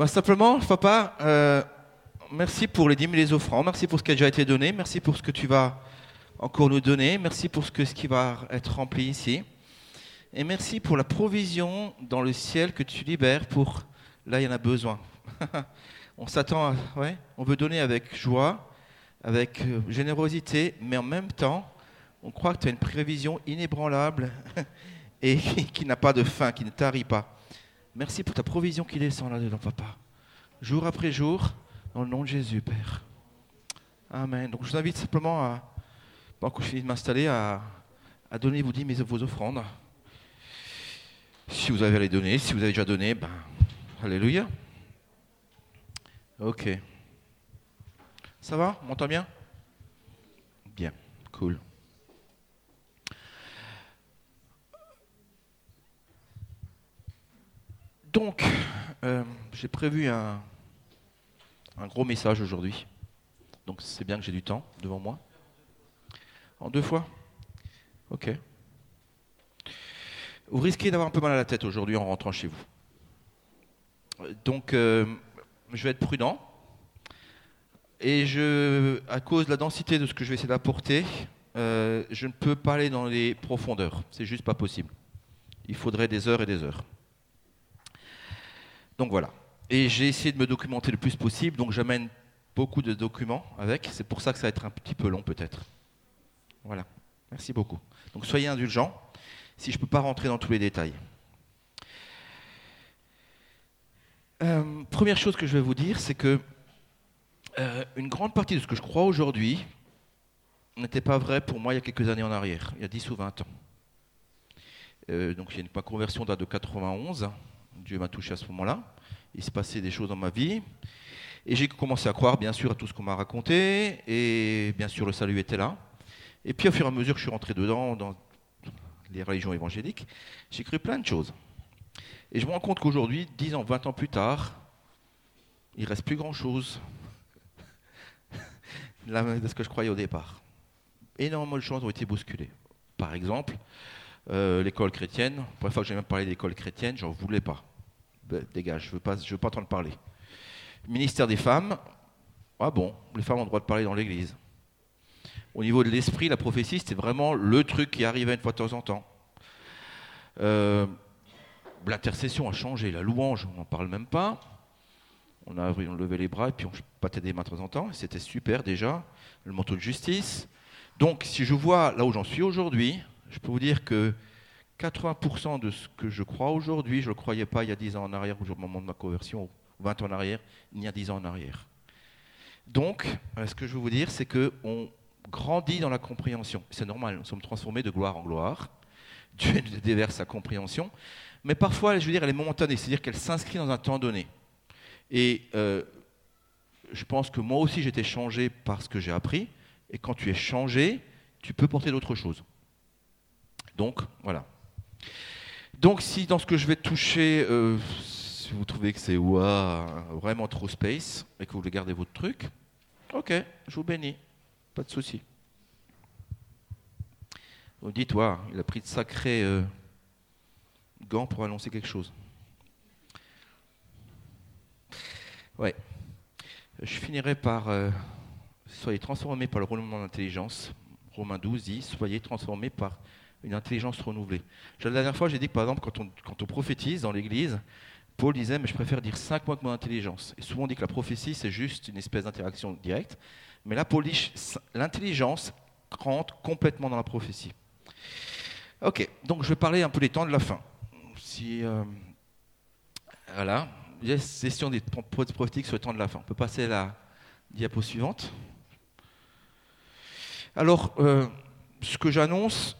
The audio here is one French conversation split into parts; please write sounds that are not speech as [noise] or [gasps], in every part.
Bah, simplement, papa, euh, merci pour les dîmes et les offrandes, merci pour ce qui a déjà été donné, merci pour ce que tu vas encore nous donner, merci pour ce, qui va être rempli ici. Et merci pour la provision dans le ciel que tu libères pour là il y en a besoin. [laughs] on s'attend à, ouais, on veut donner avec joie, avec euh, générosité, mais en même temps, on croit que tu as une prévision inébranlable [laughs] et [laughs] qui n'a pas de fin, qui ne tarit pas. Merci pour ta provision qui descend là-dedans, papa. Jour après jour, dans le nom de Jésus, Père. Amen. Donc je vous invite simplement à, pendant que je finis de m'installer, à, donner vos dîmes et vos offrandes. Si vous avez à les donner, si vous avez déjà donné, ben, alléluia. Ok. Ça va? On m'entend bien? Bien, cool. Donc, euh, j'ai prévu un, gros message aujourd'hui. Donc c'est bien que j'ai du temps devant moi. En deux fois Ok. Vous risquez d'avoir un peu mal à la tête aujourd'hui en rentrant chez vous. Donc, euh, je vais être prudent. Et je, à cause de la densité de ce que je vais essayer d'apporter, euh, je ne peux pas aller dans les profondeurs. C'est juste pas possible. Il faudrait des heures et des heures. Donc voilà. Et j'ai essayé de me documenter le plus possible, donc j'amène beaucoup de documents avec. C'est pour ça que ça va être un petit peu long peut-être. Voilà. Merci beaucoup. Donc soyez indulgents si je ne peux pas rentrer dans tous les détails. Euh, première chose que je vais vous dire, c'est que euh, une grande partie de ce que je crois aujourd'hui n'était pas vrai pour moi il y a quelques années en arrière, il y a 10 ou 20 ans. Euh, donc une, ma conversion date de 91, Dieu m'a touché à ce moment-là, il s'est passé des choses dans ma vie, et j'ai commencé à croire bien sûr à tout ce qu'on m'a raconté, et bien sûr le salut était là. Et puis au fur et à mesure que je suis rentré dedans, dans les religions évangéliques, j'ai cru plein de choses. Et je me rends compte qu'aujourd'hui, 10 ans, 20 ans plus tard, il reste plus grand-chose [laughs] de ce que je croyais au départ. Énormément de choses ont été bousculées. Par exemple, euh, l'école chrétienne, la première fois que j'ai même parlé d'école chrétienne, j'en voulais pas. Ben, dégage, je ne veux, pas, je veux pas entendre parler. Ministère des femmes, ah bon, les femmes ont le droit de parler dans l'église. Au niveau de l'esprit, la prophétie, c'était vraiment le truc qui arrivait une fois de temps en temps. Euh, L'intercession a changé, la louange, on n'en parle même pas. On a on levé les bras et puis on battait des mains de temps en temps. C'était super déjà. Le manteau de justice. Donc, si je vois là où j'en suis aujourd'hui, je peux vous dire que 80% de ce que je crois aujourd'hui, je ne le croyais pas il y a 10 ans en arrière, au moment de ma conversion, 20 ans en arrière, il y a 10 ans en arrière. Donc, euh, ce que je veux vous dire, c'est qu'on grandit dans la compréhension. C'est normal, nous sommes transformés de gloire en gloire. [laughs] Dieu nous déverse sa compréhension. Mais parfois, je veux dire, elle est momentanée, c'est-à-dire qu'elle s'inscrit dans un temps donné. Et euh, je pense que moi aussi, j'étais changé par ce que j'ai appris. Et quand tu es changé, tu peux porter d'autres choses. Donc, voilà. Donc, si dans ce que je vais toucher, euh, si vous trouvez que c'est vraiment trop space et que vous voulez garder votre truc, ok, je vous bénis. Pas de souci. Vous dites, toi, il a pris de sacrés euh, gants pour annoncer quelque chose. Ouais. Je finirai par euh, soyez transformés par le renouvellement d'intelligence. Romains 12 dit soyez transformés par une intelligence renouvelée. La dernière fois, j'ai dit que par exemple, quand on, prophétise dans l'Église, Paul disait mais je préfère dire cinq mois que mon intelligence. Et souvent on dit que la prophétie c'est juste une espèce d'interaction directe. Mais là, Paul l'intelligence rentre complètement dans la prophétie. Ok, donc je vais parler un peu des temps de la fin. Si, euh, voilà, gestion des prophétiques sur les temps de la fin. On peut passer à la diapo suivante. Alors, euh, ce que j'annonce,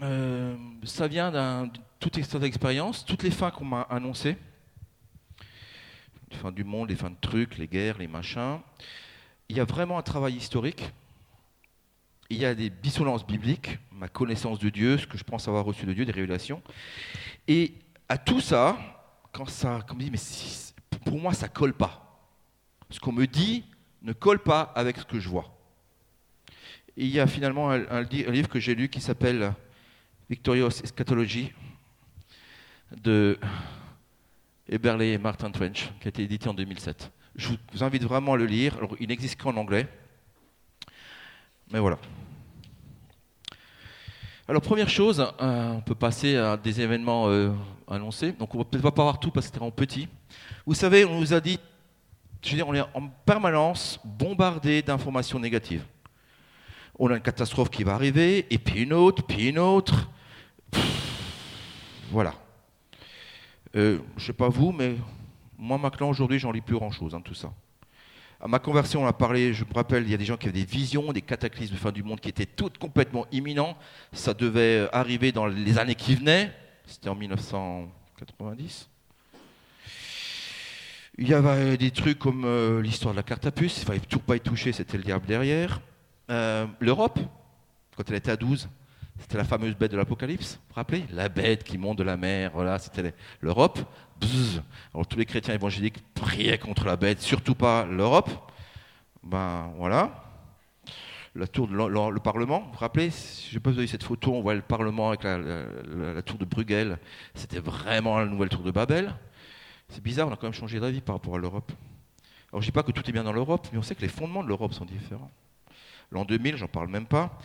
euh, ça vient d'une toute expérience, toutes les fins qu'on m'a annoncées, les fins du monde, les fins de trucs, les guerres, les machins, il y a vraiment un travail historique. Il y a des dissonances bibliques, ma connaissance de Dieu, ce que je pense avoir reçu de Dieu, des révélations. Et à tout ça, quand ça, comme dit, mais pour moi, ça colle pas. Ce qu'on me dit ne colle pas avec ce que je vois. Il y a finalement un livre que j'ai lu qui s'appelle Victorious Eschatology de Eberle et Martin Trench, qui a été édité en 2007. Je vous invite vraiment à le lire. Alors, il n'existe qu'en anglais. Mais voilà. Alors, première chose, euh, on peut passer à des événements euh, annoncés. Donc, on ne va peut-être pas voir tout parce que c'était en petit. Vous savez, on nous a dit, je veux dire, on est en permanence bombardé d'informations négatives. On a une catastrophe qui va arriver, et puis une autre, puis une autre. Voilà. Euh, je ne sais pas vous, mais moi maintenant aujourd'hui, j'en lis plus grand-chose, hein, tout ça. À ma conversion, on a parlé, je me rappelle, il y a des gens qui avaient des visions, des cataclysmes de fin du monde qui étaient toutes complètement imminents. Ça devait euh, arriver dans les années qui venaient. C'était en 1990. Il y avait des trucs comme euh, l'histoire de la carte à puce, il ne fallait toujours pas y toucher, c'était le diable derrière. L'Europe, quand elle était à 12, c'était la fameuse bête de l'Apocalypse, vous vous rappelez? La bête qui monte de la mer, voilà, c'était l'Europe. Alors tous les chrétiens évangéliques priaient contre la bête, surtout pas l'Europe. Ben voilà. La tour de le, Parlement, vous vous rappelez? Je n'ai pas vu cette photo, on voit le Parlement avec la, tour de Bruegel. C'était vraiment la nouvelle tour de Babel. C'est bizarre, on a quand même changé d'avis par rapport à l'Europe. Alors je ne dis pas que tout est bien dans l'Europe, mais on sait que les fondements de l'Europe sont différents. L'an 2000, j'en parle même pas.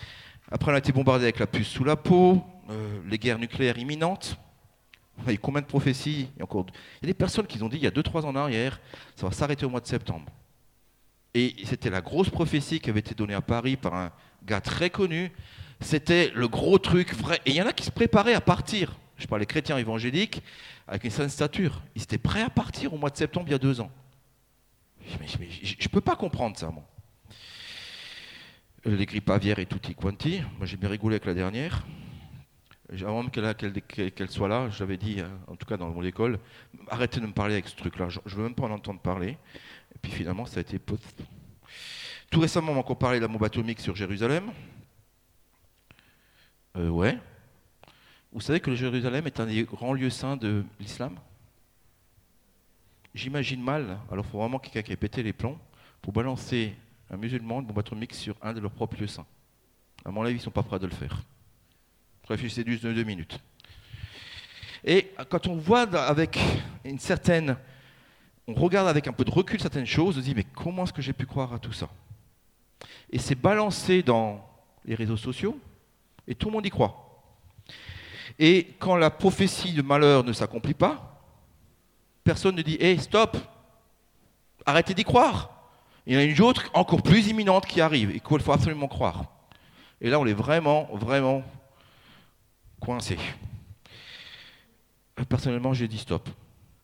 Après, on a été bombardé avec la puce sous la peau, euh, les guerres nucléaires imminentes. Il y a combien de prophéties il y, a encore... il y a des personnes qui ont dit il y a 2-3 ans en arrière, ça va s'arrêter au mois de septembre. Et c'était la grosse prophétie qui avait été donnée à Paris par un gars très connu. C'était le gros truc vrai. Et il y en a qui se préparaient à partir. Je parle des chrétiens évangéliques avec une certaine stature. Ils étaient prêts à partir au mois de septembre il y a deux ans. je ne peux pas comprendre ça, moi. Les grippes aviaires et tutti quanti. Moi, j'ai bien rigolé avec la dernière. Avant qu'elle soit là, j'avais dit, euh, en tout cas dans mon école, arrêtez de me parler avec ce truc-là. Je ne veux même pas en entendre parler. Et puis finalement, ça a été. Tout récemment, on m'a encore parlé de la bombe atomique sur Jérusalem. Euh, ouais. Vous savez que le Jérusalem est un des grands lieux saints de l'islam? J'imagine mal, alors il faut vraiment quelqu'un qui ait pété les plombs pour balancer un musulman une bombe atomique sur un de leurs propres lieux saints. À mon avis, ils ne sont pas prêts de le faire. Réfléchissez juste deux minutes. Et quand on voit avec une certaine. On regarde avec un peu de recul certaines choses, on se dit mais comment est-ce que j'ai pu croire à tout ça? Et c'est balancé dans les réseaux sociaux, et tout le monde y croit. Et quand la prophétie de malheur ne s'accomplit pas, personne ne dit Hé, stop Arrêtez d'y croire Il y en a une autre encore plus imminente qui arrive et qu'il faut absolument croire. Et là, on est vraiment, vraiment coincé. Personnellement, j'ai dit stop.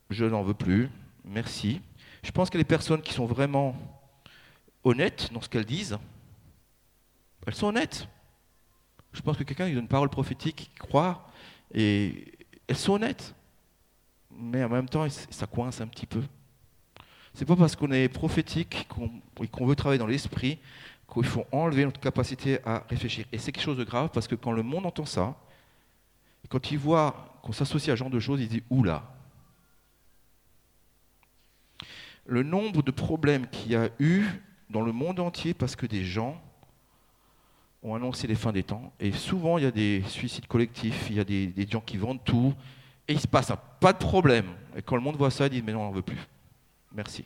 Je n'en veux plus. Merci. Je pense que les personnes qui sont vraiment honnêtes dans ce qu'elles disent, elles sont honnêtes. Je pense que quelqu'un qui donne une parole prophétique, qui croit, et elles sont honnêtes. Mais en même temps, ça coince un petit peu. C'est pas parce qu'on est prophétique et qu'on veut travailler dans l'esprit qu'il faut enlever notre capacité à réfléchir. Et c'est quelque chose de grave parce que quand le monde entend ça, quand il voit qu'on s'associe à ce genre de choses, il dit Oula Le nombre de problèmes qu'il y a eu dans le monde entier parce que des gens ont annoncé les fins des temps. Et souvent, il y a des suicides collectifs, il y a des, gens qui vendent tout, et il se passe pas de problème. Et quand le monde voit ça, il dit Mais non, on n'en veut plus. Merci.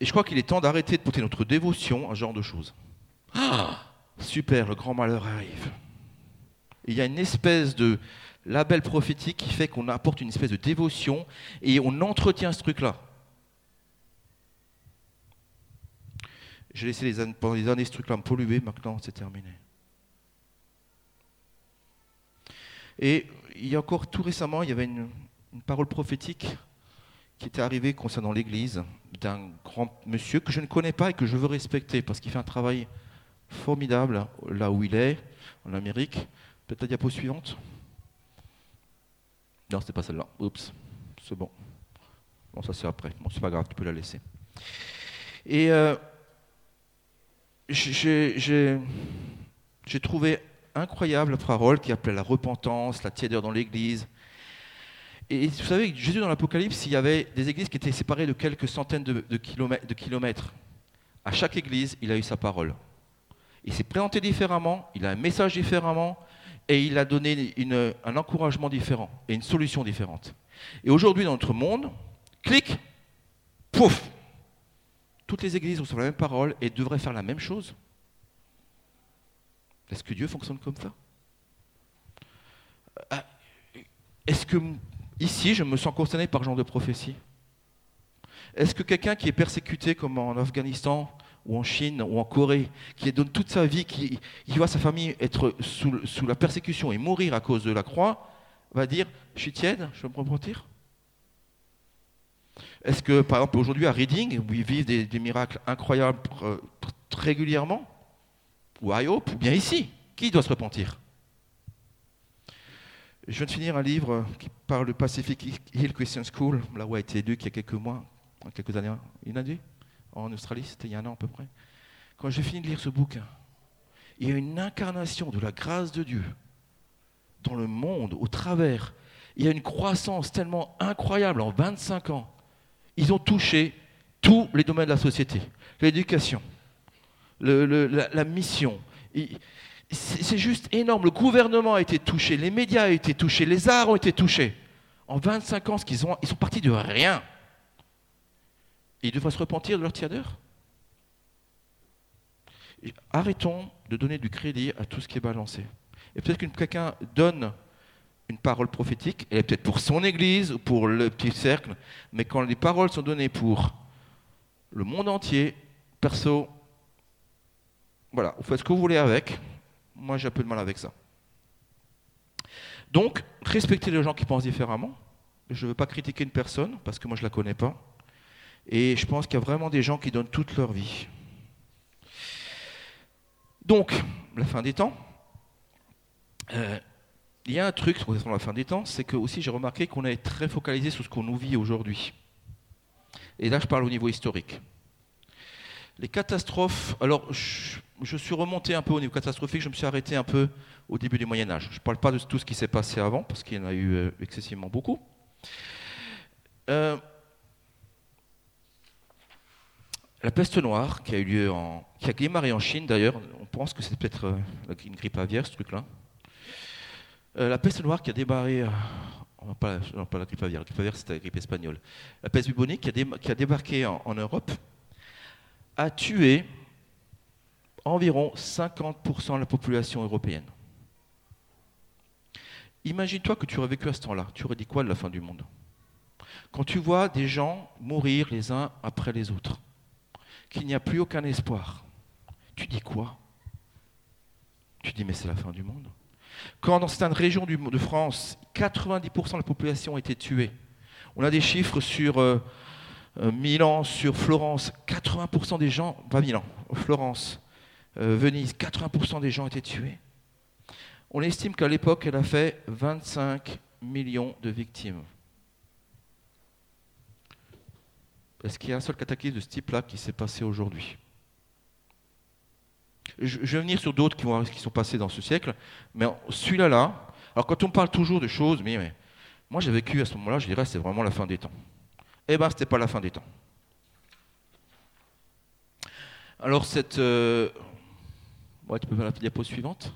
Et je crois qu'il est temps d'arrêter de porter notre dévotion à ce genre de choses. Ah Super, le grand malheur arrive. Il y a une espèce de label prophétique qui fait qu'on apporte une espèce de dévotion et on entretient ce truc-là. J'ai laissé les années, pendant des années ce truc-là me polluer, maintenant c'est terminé. Et il y a encore tout récemment, il y avait une, une parole prophétique qui était arrivée concernant l'Église d'un grand monsieur que je ne connais pas et que je veux respecter parce qu'il fait un travail formidable là où il est, en Amérique. Peut-être la diapo suivante Non, c'est pas celle-là. Oups, c'est bon. Bon, ça c'est après. Bon, c'est pas grave, tu peux la laisser. Et euh, j'ai trouvé incroyable la parole qui appelait la repentance, la tiédeur dans l'église. Et vous savez, Jésus dans l'Apocalypse, il y avait des églises qui étaient séparées de quelques centaines de, kilomètres. À chaque église, il a eu sa parole. Il s'est présenté différemment, il a un message différemment, et il a donné un encouragement différent et une solution différente. Et aujourd'hui, dans notre monde, clic, pouf Toutes les églises reçoivent la même parole et devraient faire la même chose. Est-ce que Dieu fonctionne comme ça? Euh, Est-ce que ici, je me sens concerné par ce genre de prophétie. Est-ce que quelqu'un qui est persécuté comme en Afghanistan ou en Chine ou en Corée, qui donne toute sa vie, qui, voit sa famille être sous, la persécution et mourir à cause de la croix, va dire Je suis tiède, je vais me repentir Est-ce que, par exemple, aujourd'hui à Reading, où ils vivent des, miracles incroyables euh, régulièrement Ou à Hope, ou bien ici Qui doit se repentir? Je viens de finir un livre qui parle de Pacific Hill Christian School, là où a été lu il y a quelques mois, quelques années. Il a dit en Australie, c'était il y a un an à peu près. Quand j'ai fini de lire ce bouquin, il y a une incarnation de la grâce de Dieu dans le monde, au travers. Il y a une croissance tellement incroyable en 25 ans. Ils ont touché tous les domaines de la société. L'éducation, la, mission. C'est juste énorme. Le gouvernement a été touché, les médias ont été touchés, les arts ont été touchés. En 25 ans, ont, ils sont partis de rien. ils devraient se repentir de leur tiadeur. Arrêtons de donner du crédit à tout ce qui est balancé. Et peut-être que quelqu'un donne une parole prophétique, elle est peut-être pour son église ou pour le petit cercle, mais quand les paroles sont données pour le monde entier, perso, voilà, vous faites ce que vous voulez avec. Moi, j'ai un peu de mal avec ça. Donc, respectez les gens qui pensent différemment. Je ne veux pas critiquer une personne, parce que moi, je ne la connais pas. Et je pense qu'il y a vraiment des gens qui donnent toute leur vie. Donc, la fin des temps. Euh, il y a un truc sur la fin des temps, c'est que aussi j'ai remarqué qu'on est très focalisé sur ce qu'on nous vit aujourd'hui. Et là, je parle au niveau historique. Les catastrophes, alors je, suis remonté un peu au niveau catastrophique, je me suis arrêté un peu au début du Moyen Âge. Je ne parle pas de tout ce qui s'est passé avant, parce qu'il y en a eu euh, excessivement beaucoup. Euh, la peste noire qui a eu lieu en, qui a démarré en Chine d'ailleurs, on pense que c'est peut-être une grippe aviaire ce truc-là. Euh, la peste noire qui a débarré, euh, pas, non, pas la grippe aviaire, la grippe aviaire c'était la grippe espagnole. La peste bubonique qui a, débarqué en, Europe a tué environ 50% de la population européenne. Imagine-toi que tu aurais vécu à ce temps-là. Tu aurais dit quoi de la fin du monde? Quand tu vois des gens mourir les uns après les autres, qu'il n'y a plus aucun espoir, tu dis quoi? Tu dis mais c'est la fin du monde. Quand dans certaines régions de France, 90% de la population a été tuée. On a des chiffres sur euh, euh, Milan, sur Florence, 80% des gens, pas Milan, Florence, euh, Venise, 80% des gens étaient tués. On estime qu'à l'époque, elle a fait 25 millions de victimes. Est-ce qu'il y a un seul cataclysme de ce type-là qui s'est passé aujourd'hui je, vais venir sur d'autres qui, qui, sont passés dans ce siècle, mais celui-là, là, alors quand on parle toujours de choses, mais, moi j'ai vécu à ce moment-là, je dirais c'est vraiment la fin des temps. Eh bien, ce n'était pas la fin des temps. Alors, cette. Euh, ouais, tu peux faire la diapo suivante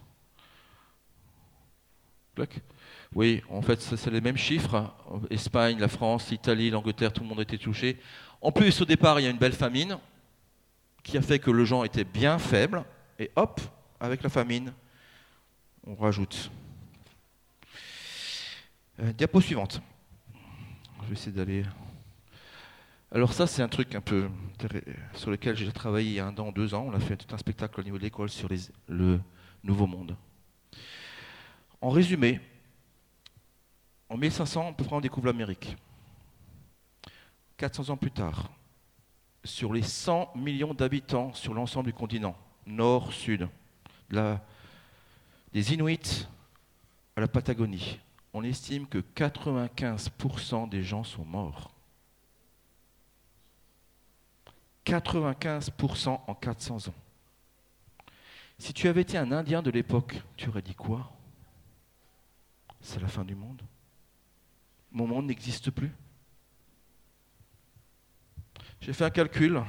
Oui, en fait, c'est les mêmes chiffres. Espagne, la France, l'Italie, l'Angleterre, tout le monde été touché. En plus, au départ, il y a une belle famine qui a fait que le gens était bien faible. Et hop, avec la famine, on rajoute. Euh, diapo suivante. Je vais essayer d'aller. Alors ça, c'est un truc un peu sur lequel j'ai travaillé il y a un an, deux ans. On a fait tout un spectacle au niveau de l'école sur le Nouveau Monde. En résumé, en 1500, à peu près, on découvre l'Amérique. 400 ans plus tard, sur les 100 millions d'habitants sur l'ensemble du continent, nord, sud, des Inuits à la Patagonie, on estime que 95% des gens sont morts. 95% en 400 ans. Si tu avais été un Indien de l'époque, tu aurais dit quoi? C'est la fin du monde? Mon monde n'existe plus? J'ai fait un calcul.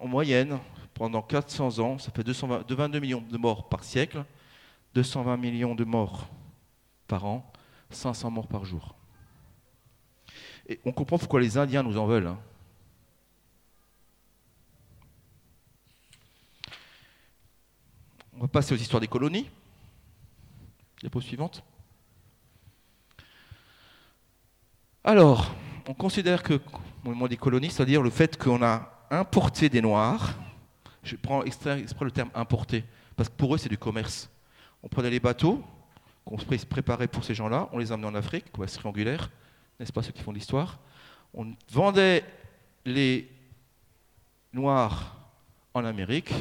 En moyenne, pendant 400 ans, ça fait 22 millions de morts par siècle, 220 millions de morts par an, 500 morts par jour. Et on comprend pourquoi les Indiens nous en veulent. hein. On va passer aux histoires des colonies. Diapo suivante. Alors, on considère que, au moment des colonies, c'est-à-dire le fait qu'on a importé des Noirs, je prends exprès, le terme importé, parce que pour eux, c'est du commerce. On prenait les bateaux qu'on se pré- préparait pour ces gens-là, on les emmenait en Afrique, ouest triangulaire, n'est-ce pas ceux qui font de l'histoire On vendait les Noirs en Amérique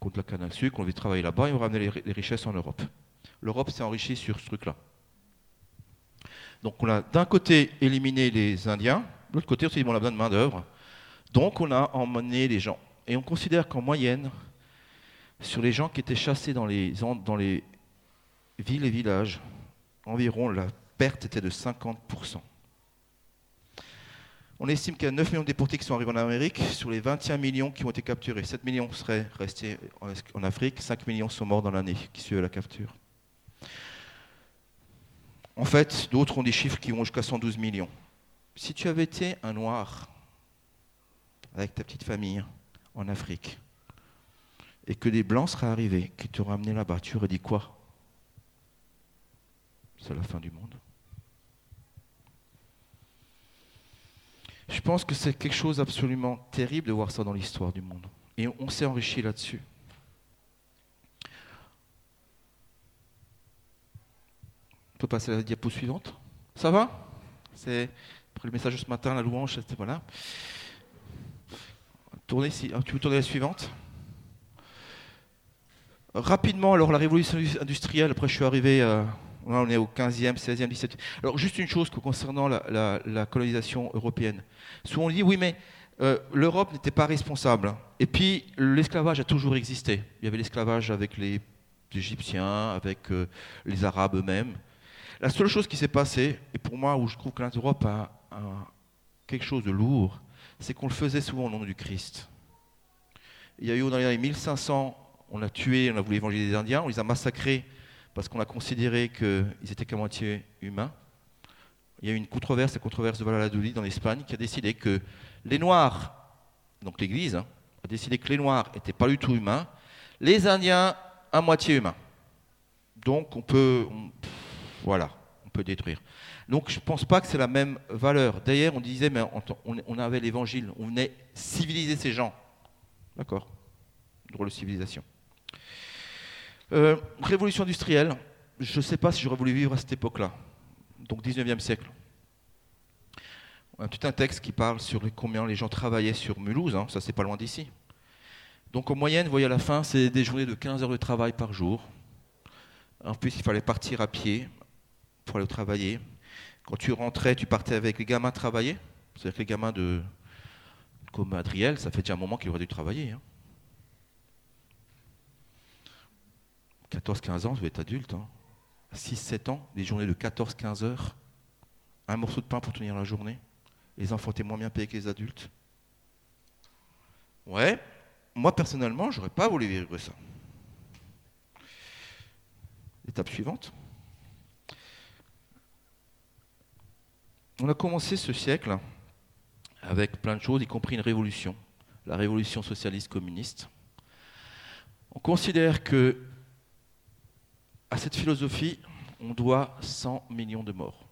contre la canne à sucre, on devait travailler là-bas et on ramenait les, ri- les richesses en Europe. L'Europe s'est enrichie sur ce truc-là. Donc on a d'un côté éliminé les Indiens, de l'autre côté on s'est dit on a besoin de main-d'œuvre. Donc on a emmené les gens. Et on considère qu'en moyenne, sur les gens qui étaient chassés dans les villes et villages, environ la perte était de 50%. On estime qu'il y a 9 millions de déportés qui sont arrivés en Amérique, sur les 21 millions qui ont été capturés. 7 millions seraient restés en- Afrique, 5 millions sont morts dans l'année qui suivait la capture. En fait, d'autres ont des chiffres qui vont jusqu'à 112 millions. Si tu avais été un noir avec ta petite famille en Afrique et que des blancs seraient arrivés, qui t'auraient amené là-bas, tu aurais dit quoi? C'est la fin du monde. Je pense que c'est quelque chose d'absolument terrible de voir ça dans l'histoire du monde. Et on s'est enrichi là-dessus. On peut passer à la diapo suivante. Ça va? C'est après le message de ce matin, la louange, voilà. Tournez si, ah, tu veux tourner la suivante? Rapidement, alors la révolution industrielle, après je suis arrivé, euh, on est au 15e, 16e, 17e. Alors juste une chose concernant la colonisation européenne. Souvent on dit oui mais euh, l'Europe n'était pas responsable. Et puis l'esclavage a toujours existé. Il y avait l'esclavage avec les Égyptiens, avec euh, les Arabes eux-mêmes. La seule chose qui s'est passée, et pour moi où je trouve que l'Europe a, a quelque chose de lourd, c'est qu'on le faisait souvent au nom du Christ. Il y a eu dans les années 1500, on a tué, on a voulu évangéliser les Indiens, on les a massacrés parce qu'on a considéré qu'ils étaient qu'à moitié humains. Il y a eu une controverse, la controverse de Valladolid en Espagne, qui a décidé que les Noirs, donc l'Église, hein, a décidé que les Noirs n'étaient pas du tout humains, les Indiens à moitié humains. Donc on peut, voilà, on peut détruire. Donc je ne pense pas que c'est la même valeur. D'ailleurs, on disait, mais on, on- on avait l'évangile, on venait civiliser ces gens. D'accord? Drôle de civilisation. Euh, révolution industrielle, je ne sais pas si j'aurais voulu vivre à cette époque-là, donc 19e siècle. On a tout un texte qui parle sur combien les gens travaillaient sur Mulhouse, hein, ça c'est pas loin d'ici. Donc en moyenne, vous voyez à la fin, c'est des journées de 15 heures de travail par jour. En plus, il fallait partir à pied pour aller travailler. Quand tu rentrais, tu partais avec les gamins travailler. C'est-à-dire que les gamins de comme Adriel, ça fait déjà un moment qu'il aurait dû travailler. hein. 14-15 ans, vous êtes adulte. Hein. 6-7 ans, des journées de 14-15 heures. Un morceau de pain pour tenir la journée. Les enfants étaient moins bien payés que les adultes. Ouais, moi personnellement, j'aurais pas voulu vivre ça. Étape suivante. On a commencé ce siècle avec plein de choses, y compris une révolution, la révolution socialiste communiste. On considère que à cette philosophie, on doit 100 millions de morts.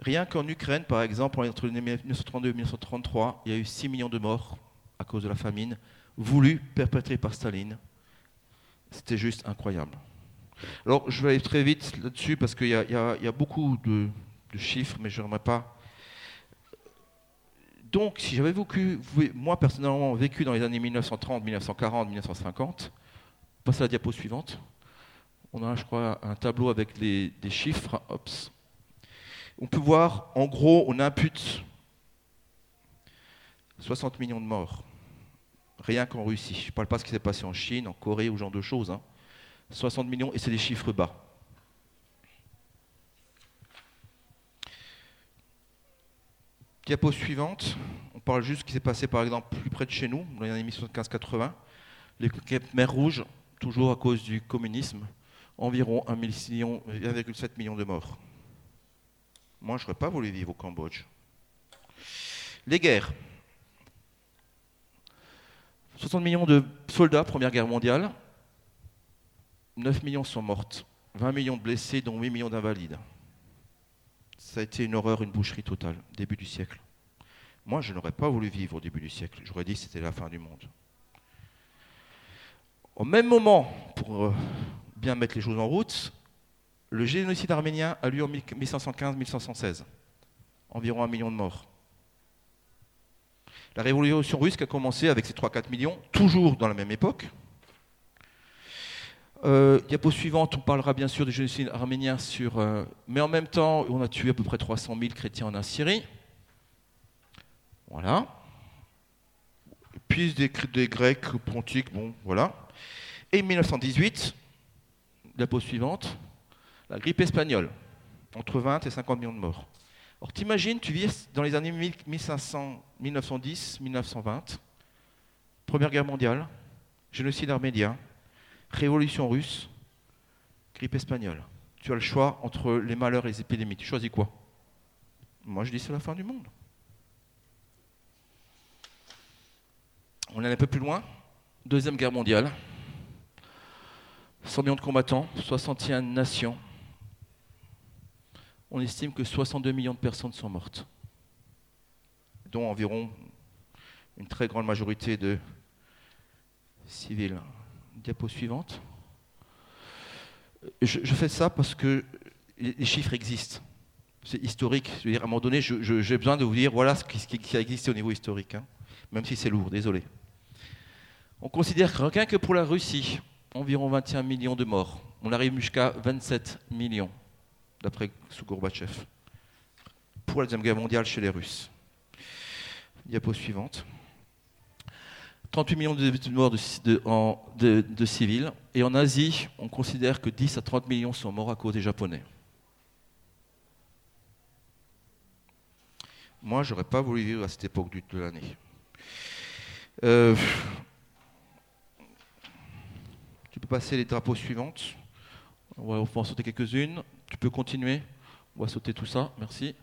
Rien qu'en Ukraine, par exemple, entre 1932 et 1933, il y a eu 6 millions de morts à cause de la famine, voulue, perpétrée par Staline. C'était juste incroyable. Alors, je vais aller très vite là-dessus parce qu'il y, a- beaucoup de, de chiffres, mais je n'aimerais pas. Donc, si j'avais vécu, moi personnellement, vécu dans les années 1930, 1940, 1950, passe à la diapo suivante. On a, je crois, un tableau avec des chiffres. On peut voir, en gros, on impute 60 millions de morts. Rien qu'en Russie. Je ne parle pas de ce qui s'est passé en Chine, en Corée ou ce genre de choses. hein. 60 millions, et c'est des chiffres bas. Diapo suivante, on parle juste de ce qui s'est passé par exemple plus près de chez nous, dans les années 75-80. Les Cap mer Rouge, toujours à cause du communisme, environ 1,7 million, 1,7 million de morts. Moi, je n'aurais pas voulu vivre au Cambodge. Les guerres. 60 millions de soldats, Première Guerre mondiale. 9 millions sont mortes. 20 millions de blessés, dont 8 millions d'invalides. Ça a été une horreur, une boucherie totale, début du siècle. Moi, je n'aurais pas voulu vivre au début du siècle. J'aurais dit que c'était la fin du monde. Au même moment, pour euh, bien mettre les choses en route, le génocide arménien a lieu en 1515-1516. Environ un million de morts. La révolution russe a commencé avec ses 3-4 millions, toujours dans la même époque. Euh, diapo suivante, on parlera bien sûr du génocide arménien sur. Euh, mais en même temps, on a tué à peu près 300 000 chrétiens en Assyrie. Voilà. Puis des Grecs pontiques, bon, voilà. Et 1918, diapo suivante, la grippe espagnole, entre 20 et 50 millions de morts. Alors t'imagines, tu vis dans les années 1500, 1910, 1920, Première Guerre mondiale, génocide arménien, révolution russe, grippe espagnole. Tu as le choix entre les malheurs et les épidémies. Tu choisis quoi? Moi je dis c'est la fin du monde. On est un peu plus loin. Deuxième guerre mondiale. 100 millions de combattants, 61 nations. On estime que 62 millions de personnes sont mortes, dont environ une très grande majorité de civils. Diapo suivante. Je, fais ça parce que les chiffres existent. C'est historique. Je veux dire, à un moment donné, j'ai besoin de vous dire voilà ce qui, a existé au niveau historique, hein. même si c'est lourd, désolé. On considère que rien que pour la Russie, environ 21 millions de morts. On arrive jusqu'à 27 millions, d'après sous Gorbatchev, pour la Deuxième Guerre mondiale chez les Russes. Diapo suivante. 38 millions de morts de, civils. Et en Asie, on considère que 10 à 30 millions sont morts à cause des Japonais. Moi, j'aurais pas voulu vivre à cette époque de l'année. Euh, passer les drapeaux suivantes. On va en sauter quelques-unes. Tu peux continuer. On va sauter tout ça. Merci.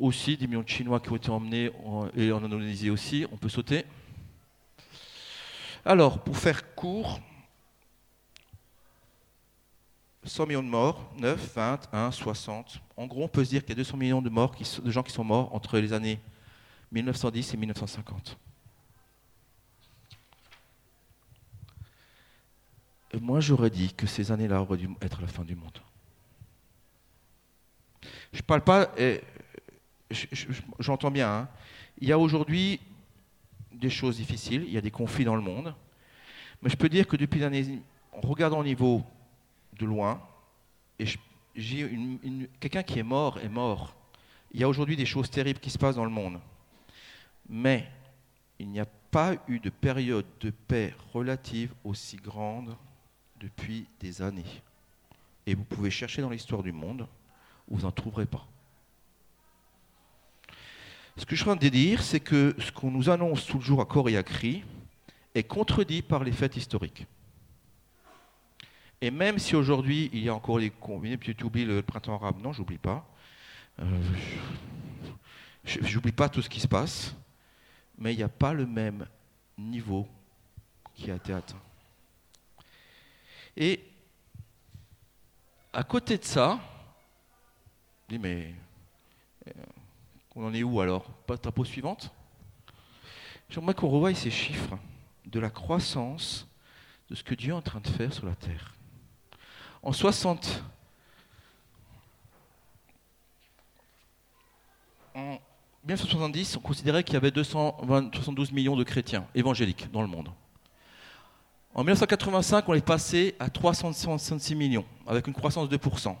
Aussi, des millions de Chinois qui ont été emmenés, et en Indonésie aussi. On peut sauter. Alors, pour faire court, 100 millions de morts, 9, 20, 1, 60. En gros, on peut se dire qu'il y a 200 millions de, morts de gens qui sont morts entre les années 1910 et 1950. Moi, j'aurais dit que ces années-là auraient dû être la fin du monde. Je ne parle pas, j'entends bien, hein. il y a aujourd'hui des choses difficiles, il y a des conflits dans le monde, mais je peux dire que depuis l'année, en regardant au niveau de loin, et j'ai quelqu'un qui est mort est mort. Il y a aujourd'hui des choses terribles qui se passent dans le monde, mais il n'y a pas eu de période de paix relative aussi grande depuis des années. Et vous pouvez chercher dans l'histoire du monde, vous n'en trouverez pas. Ce que je suis en train de dire, c'est que ce qu'on nous annonce toujours à corps et à cri est contredit par les faits historiques. Et même si aujourd'hui il y a encore les combinés, tu oublies le printemps arabe, non, j'oublie pas. Euh, j'oublie pas tout ce qui se passe, mais il n'y a pas le même niveau qui a été atteint. Et à côté de ça, je dis mais euh, on en est où alors? Pas de suivante? J'aimerais qu'on revoie ces chiffres de la croissance de ce que Dieu est en train de faire sur la terre. En 60, en 1970, on considérait qu'il y avait 272 millions de chrétiens évangéliques dans le monde. En 1985, on est passé à 366 millions, avec une croissance de 2%.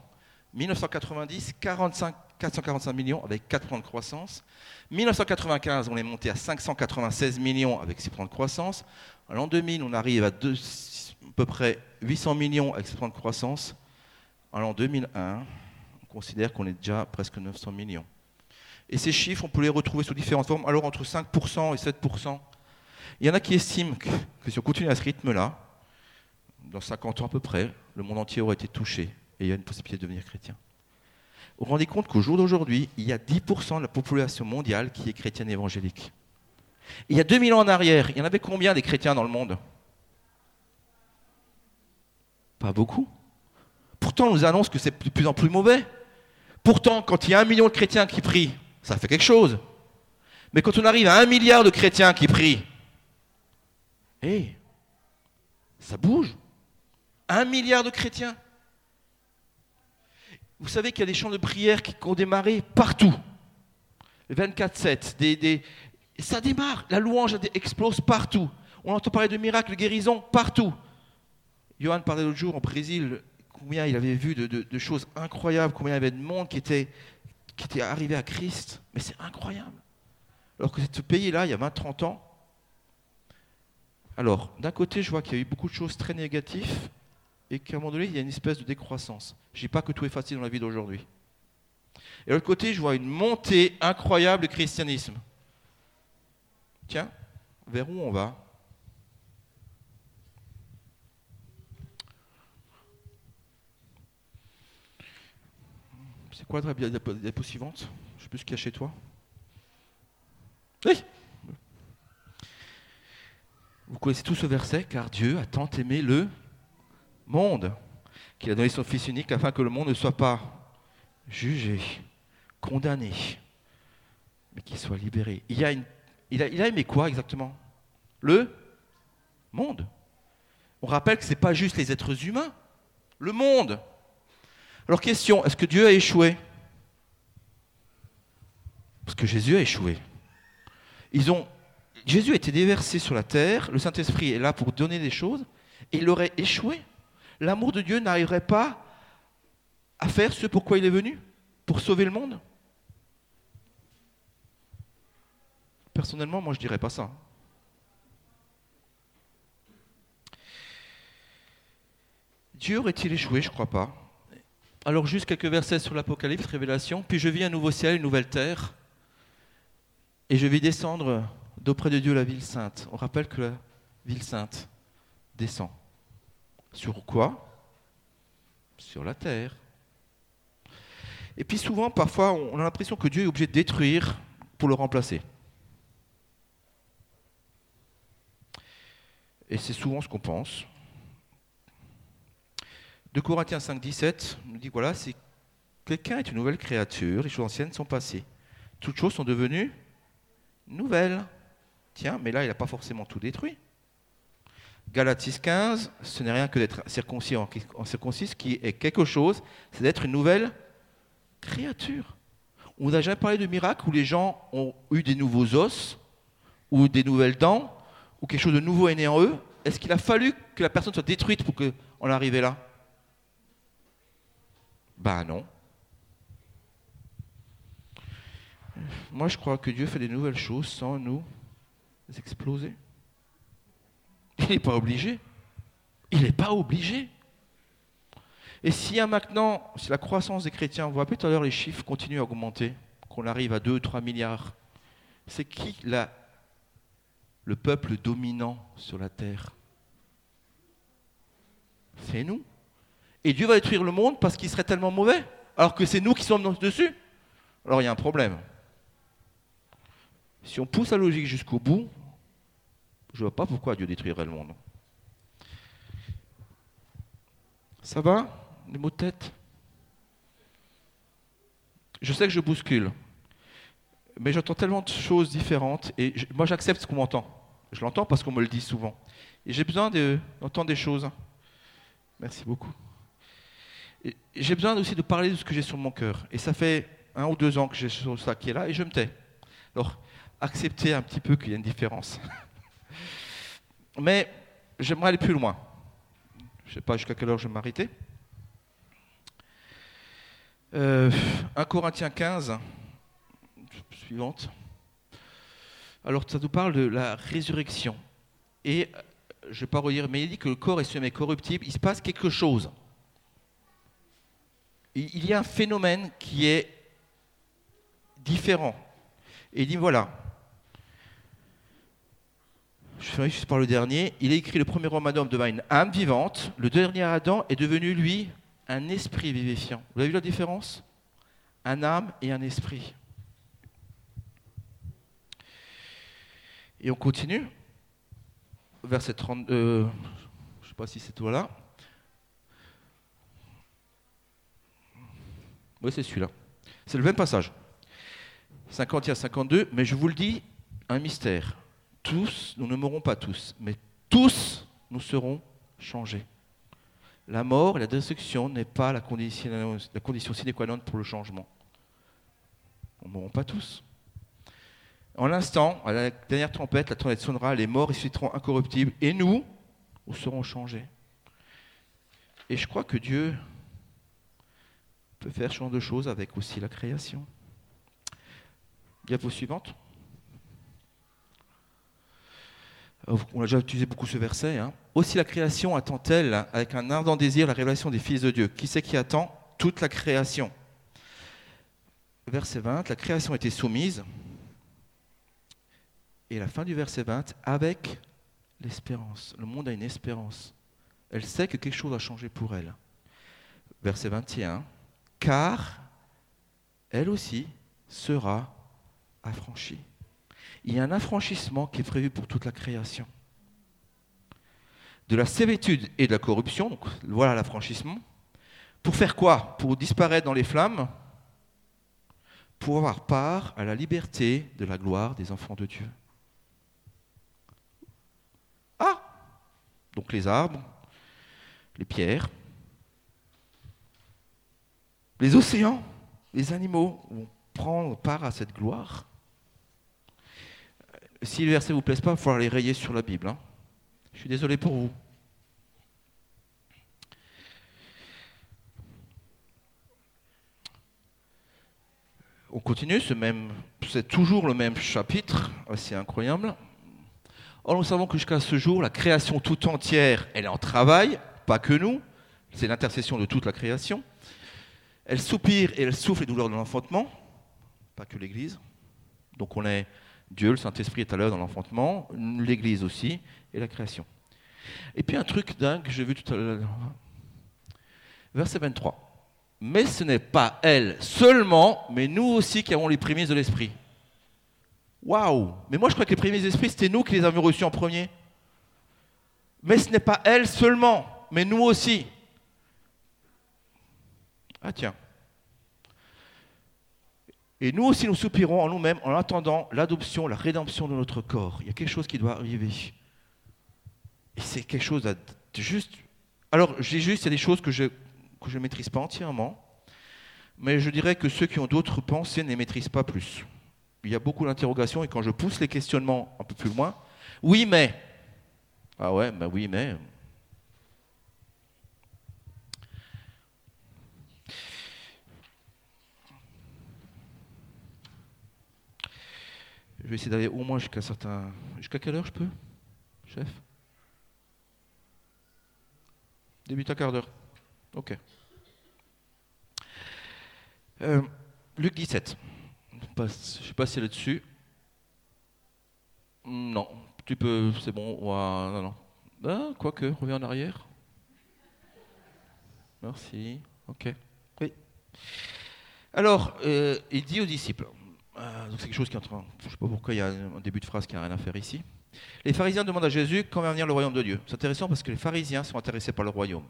1990, 445 millions, avec 4 points de croissance. 1995, on est monté à 596 millions, avec 6 points de croissance. L'an 2000, on arrive à, à peu près 800 millions, avec 6 points de croissance. En l'an 2001, on considère qu'on est déjà presque 900 millions. Et ces chiffres, on peut les retrouver sous différentes formes, alors entre 5% et 7%. Il y en a qui estiment que, si on continue à ce rythme-là, dans 50 ans à peu près, le monde entier aurait été touché et il y a une possibilité de devenir chrétien. vous vous rendez compte qu'au jour d'aujourd'hui, il y a 10% de la population mondiale qui est chrétienne évangélique. Il y a 2000 ans en arrière, il y en avait combien des chrétiens dans le monde? Pas beaucoup. Pourtant, on nous annonce que c'est de plus en plus mauvais. Pourtant, quand il y a un million de chrétiens qui prient, ça fait quelque chose. Mais quand on arrive à un milliard de chrétiens qui prient, hé, ça bouge. Un milliard de chrétiens. Vous savez qu'il y a des chants de prière qui ont démarré partout. 24-7, des, des... ça démarre. La louange explose partout. On entend parler de miracles, de guérison partout. Johan parlait l'autre jour en Brésil, combien il avait vu de, choses incroyables, combien il y avait de monde qui était, qui était arrivé à Christ. Mais c'est incroyable. Alors que ce pays-là, il y a 20-30 ans, alors, d'un côté, je vois qu'il y a eu beaucoup de choses très négatives et qu'à un moment donné, il y a une espèce de décroissance. Je ne dis pas que tout est facile dans la vie d'aujourd'hui. Et de l'autre côté, je vois une montée incroyable du christianisme. Tiens, vers où on va? C'est quoi la diapo suivante? Je ne sais plus ce qu'il y a chez toi. Oui Vous connaissez tout ce verset, car Dieu a tant aimé le monde qu'il a donné son Fils unique afin que le monde ne soit pas jugé, condamné, mais qu'il soit libéré. Il, a, aimé quoi exactement? Le monde. On rappelle que ce n'est pas juste les êtres humains, le monde. Alors question, est-ce que Dieu a échoué? Parce que Jésus a échoué. Ils ont, Jésus a été déversé sur la terre, le Saint-Esprit est là pour donner des choses, et il aurait échoué l'amour de Dieu n'arriverait pas à faire ce pourquoi il est venu Pour sauver le monde Personnellement, moi je ne dirais pas ça. Dieu aurait-il échoué? Je ne crois pas. Alors juste quelques versets sur l'Apocalypse, Révélation. Puis je vis un nouveau ciel, une nouvelle terre, et je vais descendre d'auprès de Dieu la ville sainte. On rappelle que la ville sainte descend. Sur quoi? Sur la terre. Et puis souvent, parfois, on a l'impression que Dieu est obligé de détruire pour le remplacer. Et c'est souvent ce qu'on pense. De Corinthiens 5, 17 nous dit voilà, si quelqu'un est une nouvelle créature, les choses anciennes sont passées. Toutes choses sont devenues nouvelles. Tiens, mais là, il n'a pas forcément tout détruit. Galates 6.15, ce n'est rien que d'être circoncis en, circoncis, qui est quelque chose, c'est d'être une nouvelle créature. On n'a jamais parlé de miracle où les gens ont eu des nouveaux os, ou des nouvelles dents, ou quelque chose de nouveau est né en eux. Est-ce qu'il a fallu que la personne soit détruite pour qu'on arrive là? Ben non. Moi, je crois que Dieu fait des nouvelles choses sans nous exploser. Il n'est pas obligé. Il n'est pas obligé. Et a maintenant, si la croissance des chrétiens, vous voyez tout à l'heure les chiffres continuent à augmenter, qu'on arrive à 2 3 milliards, c'est qui la, le peuple dominant sur la terre? C'est nous. Et Dieu va détruire le monde parce qu'il serait tellement mauvais, alors que c'est nous qui sommes dessus. Alors il y a un problème. Si on pousse la logique jusqu'au bout, je ne vois pas pourquoi Dieu détruirait le monde. Ça va Les mots de tête? Je sais que je bouscule, mais j'entends tellement de choses différentes et moi j'accepte ce qu'on m'entend. Je l'entends parce qu'on me le dit souvent. Et j'ai besoin d'entendre des choses. Merci beaucoup. J'ai besoin aussi de parler de ce que j'ai sur mon cœur. Et ça fait un ou deux ans que j'ai ça qui est là et je me tais. Alors, acceptez un petit peu qu'il y a une différence. [laughs] Mais j'aimerais aller plus loin. Je ne sais pas jusqu'à quelle heure je vais m'arrêter. Euh, 1 Corinthiens 15, suivante. Alors ça nous parle de la résurrection. Et je ne vais pas redire, mais il dit que le corps est semi-corruptible, il se passe quelque chose. Il y a un phénomène qui est différent. Et il dit voilà, je ferai juste par le dernier, il a écrit le premier homme Adam devint une âme vivante, le dernier Adam est devenu, lui, un esprit vivifiant. Vous avez vu la différence? Un âme et un esprit. Et on continue. Verset 30. Euh, je ne sais pas si c'est toi là. Oui, c'est celui-là. C'est le même passage. 51 52, mais je vous le dis, un mystère. Tous, nous ne mourrons pas tous, mais tous nous serons changés. La mort et la destruction n'est pas la condition, sine qua non pour le changement. Nous ne mourrons pas tous. En l'instant, à la dernière trompette, la trompette sonnera, les morts ressusciteront incorruptibles, et nous, nous serons changés. Et je crois que Dieu peut faire ce genre de choses avec aussi la création. Diapo suivante. On a déjà utilisé beaucoup ce verset. Hein. Aussi la création attend-elle avec un ardent désir la révélation des fils de Dieu. Qui c'est qui attend Toute la création? Verset 20, la création était soumise. Et la fin du verset 20, avec l'espérance. Le monde a une espérance. Elle sait que quelque chose a changé pour elle. Verset 21, car elle aussi sera affranchie. Il y a un affranchissement qui est prévu pour toute la création. De la sévitude et de la corruption, donc voilà l'affranchissement. Pour faire quoi? Pour disparaître dans les flammes, pour avoir part à la liberté de la gloire des enfants de Dieu. Ah Donc les arbres, les pierres, les océans, les animaux vont prendre part à cette gloire. Si le verset ne vous plaise pas, il va falloir les rayer sur la Bible. Hein. Je suis désolé pour vous. On continue, c'est toujours le même chapitre, assez incroyable. Or, nous savons que jusqu'à ce jour, la création tout entière, elle est en travail, pas que nous, c'est l'intercession de toute la création. Elle soupire et elle souffle les douleurs de l'enfantement, pas que l'Église. Donc on est Dieu, le Saint-Esprit est à l'heure dans l'enfantement, l'Église aussi, et la création. Et puis un truc dingue que j'ai vu tout à l'heure. Verset 23. Mais ce n'est pas elle seulement, mais nous aussi qui avons les prémices de l'Esprit. Waouh Mais moi je crois que les prémices de l'Esprit, c'était nous qui les avions reçus en premier. Mais ce n'est pas elle seulement, mais nous aussi. Ah tiens. Et nous aussi, nous soupirons en nous-mêmes en attendant l'adoption, la rédemption de notre corps. Il y a quelque chose qui doit arriver. Et c'est quelque chose de juste. Alors, j'ai juste, il y a des choses que je que je ne maîtrise pas entièrement, mais je dirais que ceux qui ont d'autres pensées ne les maîtrisent pas plus. Il y a beaucoup d'interrogations et quand je pousse les questionnements un peu plus loin, oui, mais. Ah ouais, ben oui, mais. Je vais essayer d'aller au moins jusqu'à certain. Jusqu'à quelle heure je peux, chef? Débute à quart d'heure. Ok. Euh, Luc 17. Je ne sais pas si elle est dessus. Non, tu peux, c'est bon. non, non. Ah, quoique, reviens en arrière. Merci. Ok. Oui. Alors, euh, il dit aux disciples, euh, donc c'est quelque chose qui est en train. Je ne sais pas pourquoi il y a un début de phrase qui n'a rien à faire ici. Les pharisiens demandent à Jésus quand va venir le royaume de Dieu. C'est intéressant parce que les pharisiens sont intéressés par le royaume.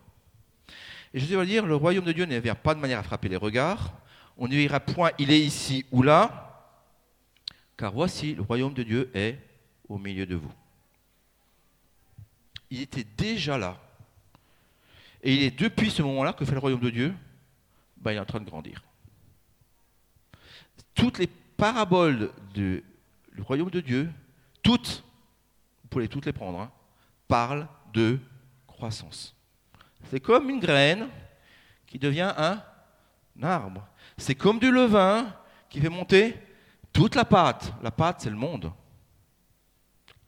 Et Jésus va dire le royaume de Dieu ne vient pas de manière à frapper les regards. On ne dira point il est ici ou là, car voici le royaume de Dieu est au milieu de vous. Il était déjà là. Et il est depuis ce moment-là que fait le royaume de Dieu, ben, il est en train de grandir. Toutes les paraboles du royaume de Dieu, toutes, vous pouvez toutes les prendre, hein, parlent de croissance. C'est comme une graine qui devient un, arbre. C'est comme du levain qui fait monter toute la pâte. La pâte, c'est le monde.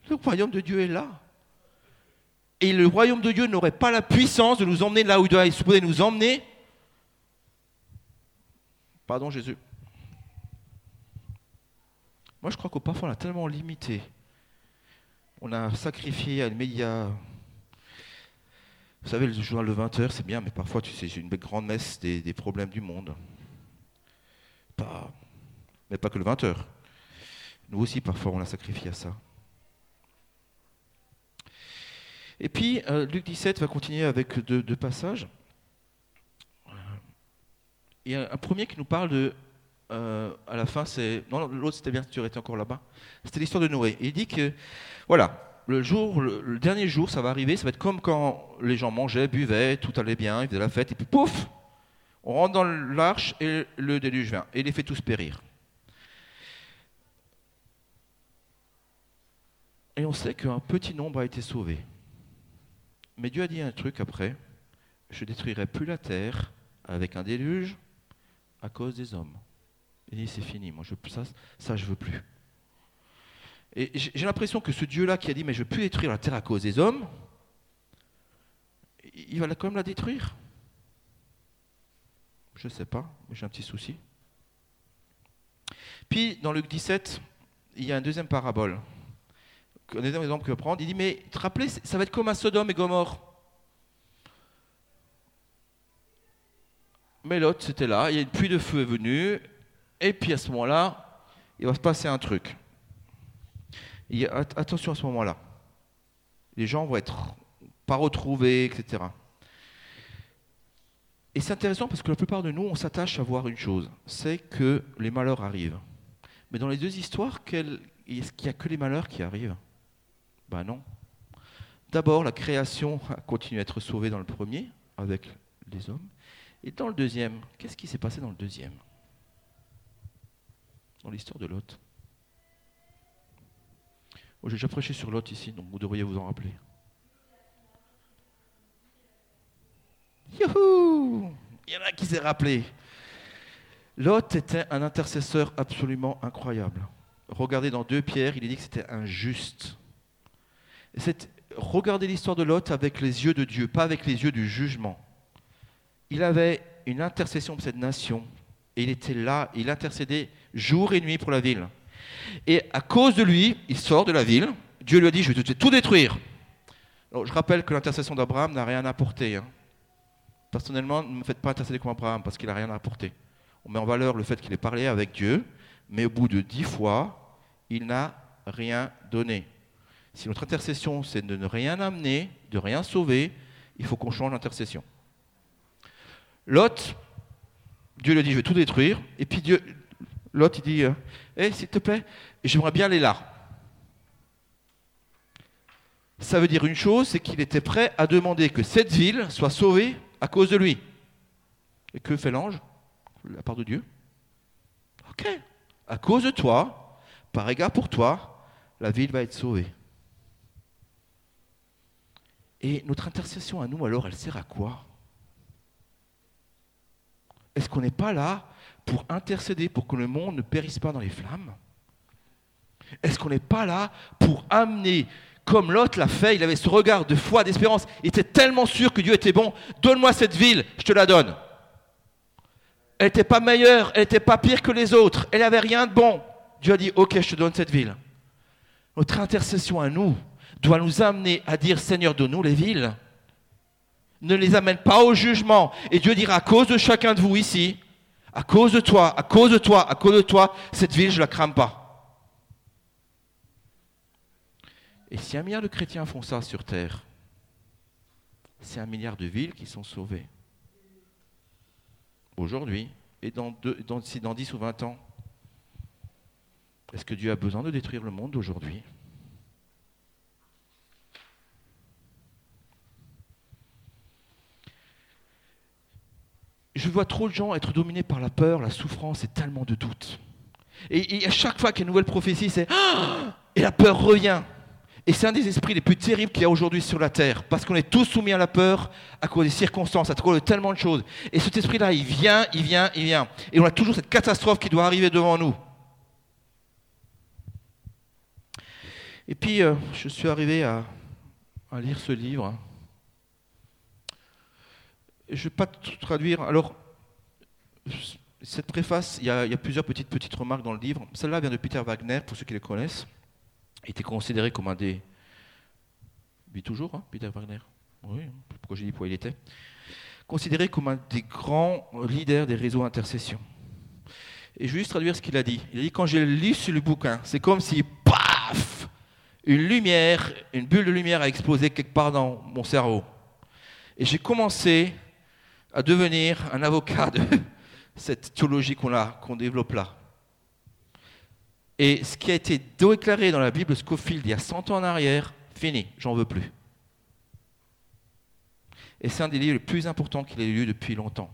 Le royaume de Dieu est là. Et le royaume de Dieu n'aurait pas la puissance de nous emmener là où il doit nous emmener. Pardon Jésus. Moi, je crois qu'au parfois, on a tellement limité. On a sacrifié à les médias. Vous savez, le journal de 20 heures, c'est bien, mais parfois, tu sais, j'ai une grande messe des, problèmes du monde. pas. Mais pas que le 20h. Nous aussi, parfois, on l'a sacrifié à ça. Et puis, euh, Luc 17 va continuer avec deux, passages. Il y a un premier qui nous parle de. Euh, à la fin, c'est. Non, l'autre, c'était bien, tu étais encore là-bas. C'était l'histoire de Noé. il dit que, voilà, le jour, le, dernier jour, ça va arriver, ça va être comme quand les gens mangeaient, buvaient, tout allait bien, ils faisaient la fête, et puis pouf, on rentre dans l'arche et le déluge vient, et il les fait tous périr. Et on sait qu'un petit nombre a été sauvé. Mais Dieu a dit un truc après, je détruirai plus la terre avec un déluge à cause des hommes. Il dit c'est fini, moi je, ça, ça je veux plus. Et j'ai l'impression que ce Dieu-là qui a dit mais je plus détruire la terre à cause des hommes, il va quand même la détruire. Je ne sais pas, mais j'ai un petit souci. Puis dans Luc 17, il y a une deuxième parabole un deuxième exemple qu'il va prendre, il dit, mais te rappelez, ça va être comme à Sodome et Gomorre. Mais l'autre, c'était là, il y a une pluie de feu est venue, et puis à ce moment-là, il va se passer un truc. Attention à ce moment-là. Les gens vont être pas retrouvés, etc. Et c'est intéressant parce que la plupart de nous, on s'attache à voir une chose, c'est que les malheurs arrivent. Mais dans les deux histoires, est-ce qu'il n'y a que les malheurs qui arrivent? Ben non. D'abord, la création a continué à être sauvée dans le premier, avec les hommes. Et dans le deuxième, qu'est-ce qui s'est passé dans le deuxième? L'histoire de Lot. J'ai déjà prêché sur Lot ici, donc vous devriez vous en rappeler. Youhou Il y en a qui s'est rappelé. Lot était un intercesseur absolument incroyable. Regardez dans deux pierres, il est dit que c'était injuste c'est regarder l'histoire de Lot avec les yeux de Dieu, pas avec les yeux du jugement. Il avait une intercession pour cette nation et il était là, il intercédait jour et nuit pour la ville. Et à cause de lui, il sort de la ville. Dieu lui a dit Je vais tout détruire. je rappelle que l'intercession d'Abraham n'a rien apporté. Hein. Personnellement, ne me faites pas intercéder comme Abraham parce qu'il n'a rien apporté. On met en valeur le fait qu'il ait parlé avec Dieu, mais au bout de dix fois, il n'a rien donné. Si notre intercession, c'est de ne rien amener, de rien sauver, il faut qu'on change l'intercession. Lot, Dieu lui dit, je vais tout détruire. Et puis Dieu, Lot, il dit, hé, eh, s'il te plaît, j'aimerais bien aller là. Ça veut dire une chose, c'est qu'il était prêt à demander que cette ville soit sauvée à cause de lui. Et que fait l'ange La part de Dieu? Ok, à cause de toi, par égard pour toi, la ville va être sauvée. Et notre intercession à nous, alors, elle sert à quoi? Est-ce qu'on n'est pas là pour intercéder pour que le monde ne périsse pas dans les flammes Est-ce qu'on n'est pas là pour amener, comme l'autre l'a fait, il avait ce regard de foi, d'espérance, il était tellement sûr que Dieu était bon, donne-moi cette ville, je te la donne. Elle n'était pas meilleure, elle n'était pas pire que les autres, elle n'avait rien de bon. Dieu a dit, ok, je te donne cette ville. Notre intercession à nous, doit nous amener à dire Seigneur, donne-nous les villes. Ne les amène pas au jugement. Et Dieu dira à cause de chacun de vous ici, à cause de toi, à cause de toi, à cause de toi, cette ville, je ne la crame pas. Et si un milliard de chrétiens font ça sur Terre, c'est un milliard de villes qui sont sauvées. Aujourd'hui, et dans, dans, dans 10 ou 20 ans, est-ce que Dieu a besoin de détruire le monde aujourd'hui? Je vois trop de gens être dominés par la peur, la souffrance et tellement de doutes. Et, à chaque fois qu'il y a une nouvelle prophétie, c'est ah [gasps] et la peur revient. Et c'est un des esprits les plus terribles qu'il y a aujourd'hui sur la terre, parce qu'on est tous soumis à la peur à cause des circonstances, à cause de tellement de choses. Et cet esprit-là, il vient, il vient, il vient. Et on a toujours cette catastrophe qui doit arriver devant nous. Et puis, euh, je suis arrivé à lire ce livre je ne vais pas traduire. Alors, cette préface, il y, a, plusieurs petites, remarques dans le livre. Celle-là vient de Peter Wagner, pour ceux qui le connaissent. Il était considéré comme un des. Vit toujours, hein, Peter Wagner Oui, pourquoi j'ai dit pourquoi il était Considéré comme un des grands leaders des réseaux intercession. Et je vais juste traduire ce qu'il a dit. Il a dit, quand j'ai lu sur le bouquin, c'est comme si, paf, une lumière, une bulle de lumière a explosé quelque part dans mon cerveau. Et j'ai commencé à devenir un avocat de [laughs] cette théologie qu'on qu'on développe là. Et ce qui a été déclaré dans la Bible Scofield il y a 100 ans en arrière, fini, j'en veux plus. Et c'est un des livres les plus importants qu'il ait lu depuis longtemps.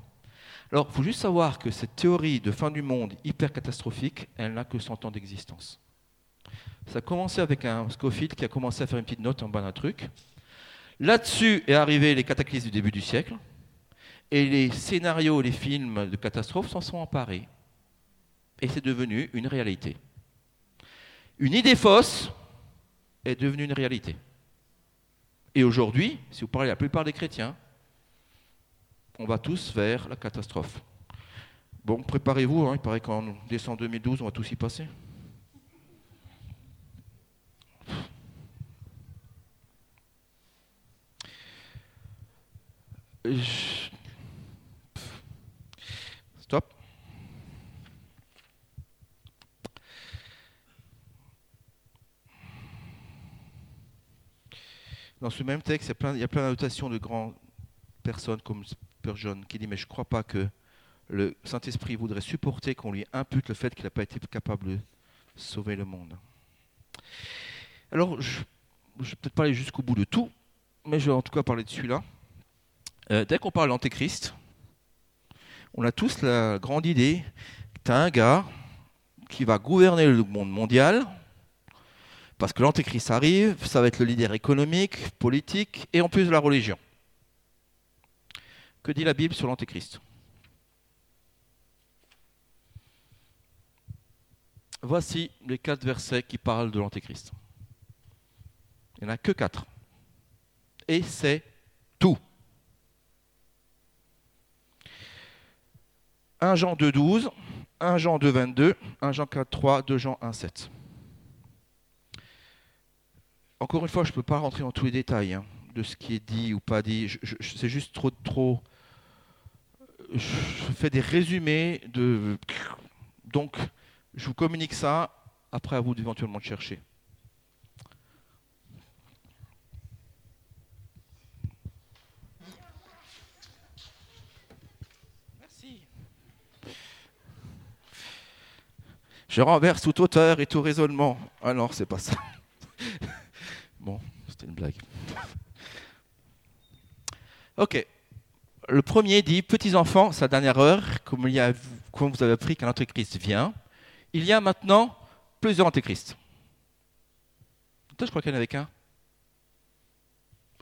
Alors, il faut juste savoir que cette théorie de fin du monde hyper catastrophique, elle n'a que 100 ans d'existence. Ça a commencé avec un Scofield qui a commencé à faire une petite note en bas d'un truc. Là-dessus est arrivé les cataclysmes du début du siècle. Et les scénarios, les films de catastrophes s'en sont emparés. Et c'est devenu une réalité. Une idée fausse est devenue une réalité. Et aujourd'hui, si vous parlez à la plupart des chrétiens, on va tous vers la catastrophe. Bon, préparez-vous, hein, il paraît qu'en décembre 2012, on va tous y passer. Stop. Dans ce même texte, il y a plein, d'annotations de grandes personnes comme Spurgeon qui dit Mais je ne crois pas que le Saint-Esprit voudrait supporter qu'on lui impute le fait qu'il n'a pas été capable de sauver le monde. Alors, je ne vais peut-être pas aller jusqu'au bout de tout, mais je vais en tout cas parler de celui-là. Euh, dès qu'on parle d'Antéchrist, on a tous la grande idée que tu as un gars qui va gouverner le monde mondial, parce que l'Antéchrist arrive, ça va être le leader économique, politique et en plus de la religion. Que dit la Bible sur l'Antéchrist? Voici les quatre versets qui parlent de l'Antéchrist. Il n'y en a que quatre. Et c'est tout. 1 Jean 2, 12, 1 Jean 2, 22, 1 Jean 4, 3, 2 Jean 1, 7. Encore une fois, je ne peux pas rentrer dans tous les détails hein, de ce qui est dit ou pas dit. C'est juste trop, trop. Je fais des résumés de. Donc, je vous communique ça. Après, à vous d'éventuellement chercher. Je renverse toute hauteur et tout raisonnement. Ah non, c'est pas ça. [laughs] Bon, c'était une blague. Ok. Le premier dit Petits enfants, sa dernière heure, comme, vous avez appris qu'un antéchrist vient, il y a maintenant plusieurs antéchrists. je crois qu'il y en avait qu'un.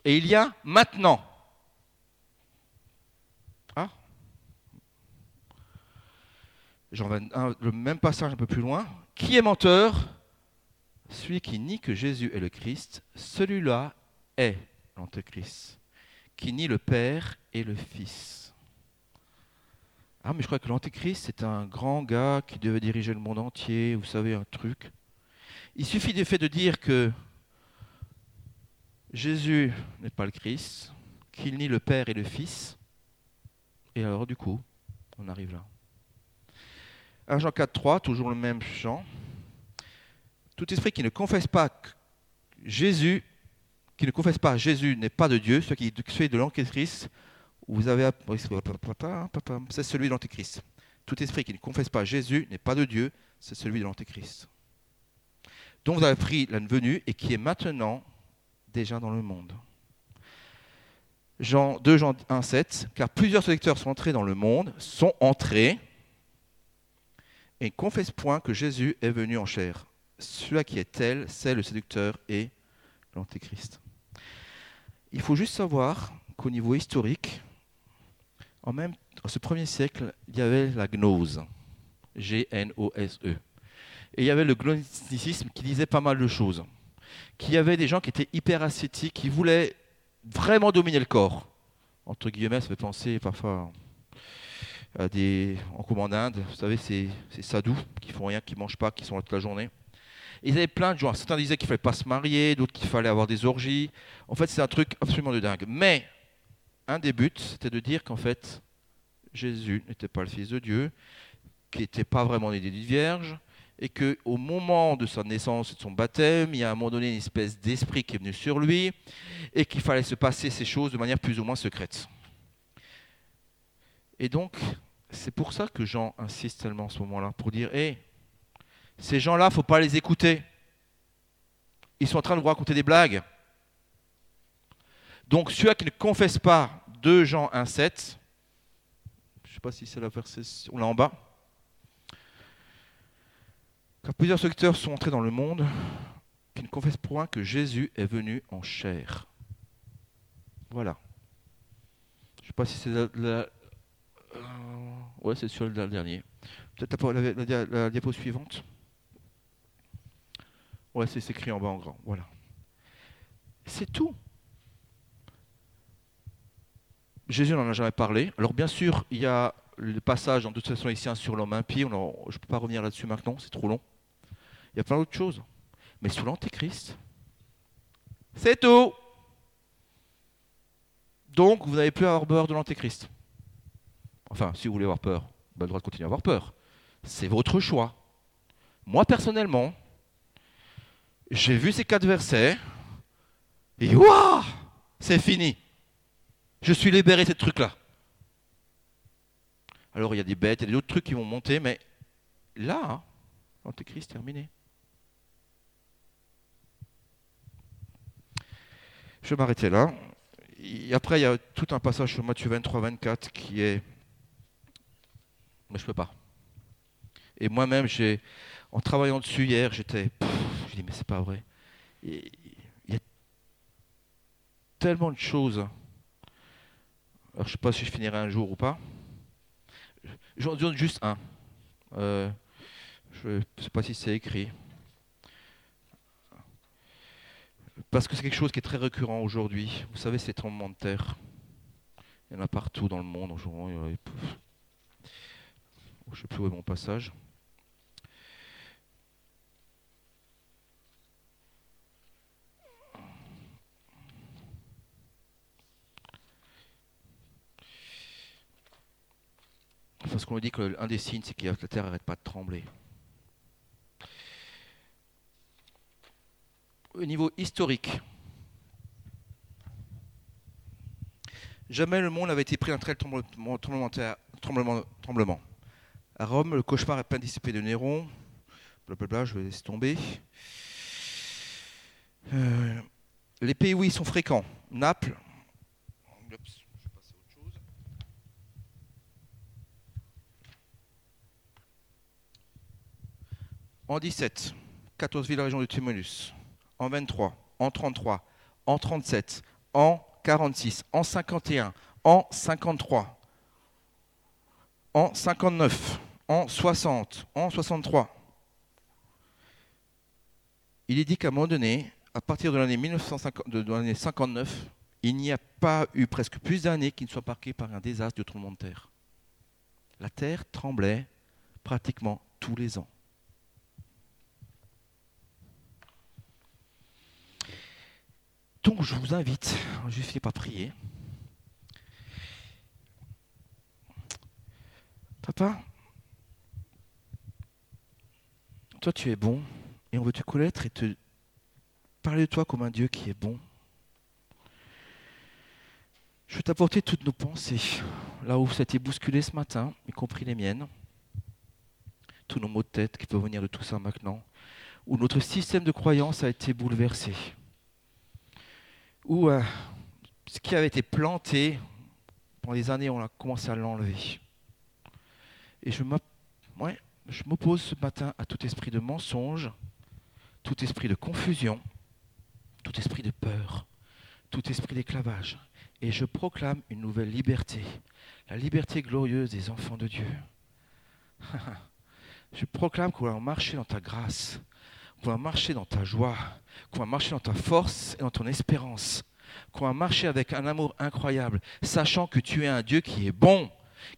Et il y a maintenant. Ah J'en vais le même passage un peu plus loin. Qui est menteur? Celui qui nie que Jésus est le Christ, celui-là est l'Antéchrist, qui nie le Père et le Fils. Ah, mais je crois que l'Antéchrist, c'est un grand gars qui devait diriger le monde entier, vous savez, un truc. Il suffit du fait de dire que Jésus n'est pas le Christ, qu'il nie le Père et le Fils, et alors du coup, on arrive là. 1 Jean 4, 3, toujours le même chant tout esprit qui ne confesse pas Jésus, qui ne confesse pas Jésus n'est pas de Dieu, ce qui fait de l'antéchrist, vous avez c'est celui de l'antéchrist. Tout esprit qui ne confesse pas Jésus n'est pas de Dieu, c'est celui de l'antéchrist. Dont vous avez pris la venue et qui est maintenant déjà dans le monde. Jean 2 Jean 1, 7, car plusieurs lecteurs sont entrés dans le monde, sont entrés et ne confessent point que Jésus est venu en chair celui qui est tel, c'est le séducteur et l'antéchrist. Il faut juste savoir qu'au niveau historique, en même dans ce premier siècle, il y avait la gnose, G-N-O-S-E. Et il y avait le gnosticisme qui disait pas mal de choses. Qu'il y avait des gens qui étaient hyper ascétiques, qui voulaient vraiment dominer le corps. Entre guillemets, ça fait penser parfois des. En commande Inde, vous savez, ces, ces sadhus qui font rien, qui mangent pas, qui sont là toute la journée. Ils avaient plein de gens. Certains disaient qu'il fallait pas se marier, d'autres qu'il fallait avoir des orgies. En fait, c'est un truc absolument de dingue. Mais un des buts, c'était de dire qu'en fait, Jésus n'était pas le Fils de Dieu, qui n'était pas vraiment né d'une vierge, et qu'au moment de sa naissance et de son baptême, il y a à un moment donné une espèce d'esprit qui est venu sur lui, et qu'il fallait se passer ces choses de manière plus ou moins secrète. Et donc, c'est pour ça que Jean insiste tellement à ce moment-là, pour dire, hé, ces gens-là, faut pas les écouter. Ils sont en train de vous raconter des blagues. Donc, ceux qui ne confessent pas 2 Jean 1,7, je ne sais pas si c'est la verset, on l'a en bas. Car plusieurs secteurs sont entrés dans le monde qui ne confessent point que Jésus est venu en chair. Voilà. Je ne sais pas si c'est la, la euh, ouais, c'est sur le dernier. Peut-être la, diapo suivante. Ouais, c'est écrit en bas en grand. Voilà. C'est tout. Jésus n'en a jamais parlé. Alors bien sûr, il y a le passage en toute façon ici sur l'homme impie. je ne peux pas revenir là-dessus maintenant, c'est trop long. Il y a plein d'autres choses. Mais sur l'antéchrist, c'est tout. Donc, vous n'avez plus à avoir peur de l'antéchrist. Enfin, si vous voulez avoir peur, vous avez le droit de continuer à avoir peur. C'est votre choix. Moi, personnellement, j'ai vu ces quatre versets, et waouh, c'est fini. Je suis libéré de ce truc-là. Alors il y a des bêtes, il y a d'autres trucs qui vont monter, mais là, hein, l'Antéchrist terminé. Je vais m'arrêter là. Après, il y a tout un passage sur Matthieu 23, 24 qui est. Mais je ne peux pas. Et moi-même, j'ai, en travaillant dessus hier, j'étais. Je dis, mais c'est pas vrai. Il y a tellement de choses alors, je sais pas si je finirai un jour ou pas. J'en donne juste un. Euh, je ne sais pas si c'est écrit. Parce que c'est quelque chose qui est très récurrent aujourd'hui. Vous savez, ces tremblements de terre. Il y en a partout dans le monde aujourd'hui. Je ne sais plus où est mon passage. Parce qu'on dit qu'un des signes, c'est que la terre n'arrête pas de trembler. Au niveau historique, jamais le monde n'avait été pris d'un tel tremblement, tremblement, À Rome, le cauchemar est plein dissipé de Néron. Blablabla, je vais laisser tomber. Euh, les pays où ils sont fréquents, Naples, En 17, 14 villes région de Tumulus. En 23, en 33, en 37, en 46, en 51, en 53, en 59, en 60, en 63. Il est dit qu'à un moment donné, à partir de l'année 1959, il n'y a pas eu presque plus d'années qui ne soient marquées par un désastre de tremblement de terre. La terre tremblait pratiquement tous les ans. Donc je vous invite, je ne finis pas prier. Papa, toi tu es bon et on veut te connaître et te parler de toi comme un Dieu qui est bon. Je veux t'apporter toutes nos pensées, là où ça a été bousculé ce matin, y compris les miennes, tous nos mots de tête qui peuvent venir de tout ça maintenant, où notre système de croyance a été bouleversé où euh, ce qui avait été planté, pendant des années, on a commencé à l'enlever. Et je m'oppose ce matin à tout esprit de mensonge, tout esprit de confusion, tout esprit de peur, tout esprit d'esclavage. Et je proclame une nouvelle liberté, la liberté glorieuse des enfants de Dieu. [laughs] je proclame qu'on va marcher dans ta grâce, qu'on va marcher dans ta joie, qu'on va marcher dans ta force et dans ton espérance, qu'on va marcher avec un amour incroyable, sachant que tu es un Dieu qui est bon,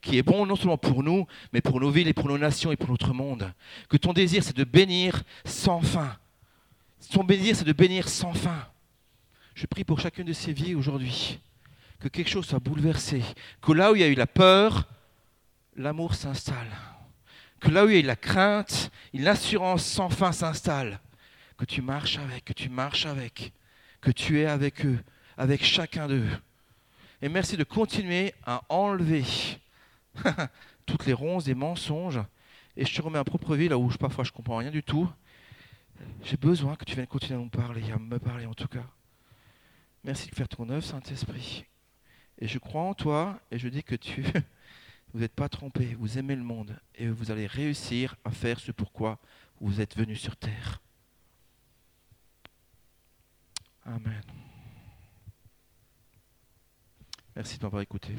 qui est bon non seulement pour nous, mais pour nos villes et pour nos nations et pour notre monde. Que ton désir, c'est de bénir sans fin. Ton désir, c'est de bénir sans fin. Je prie pour chacune de ces vies aujourd'hui, que quelque chose soit bouleversé, que là où il y a eu la peur, l'amour s'installe. que là où il y a la crainte, l'assurance sans fin s'installe. Que tu marches avec, que tu marches avec, que tu es avec eux, avec chacun d'eux. Et merci de continuer à enlever [laughs] toutes les ronces des mensonges. Et je te remets à propre vie, là où parfois je comprends rien du tout. J'ai besoin que tu viennes continuer à nous parler, à me parler en tout cas. Merci de faire ton œuvre, Saint-Esprit. Et je crois en toi et je dis que tu, [laughs] vous n'êtes pas trompé, vous aimez le monde et vous allez réussir à faire ce pourquoi vous êtes venu sur terre. Amen. Merci de m'avoir écouté.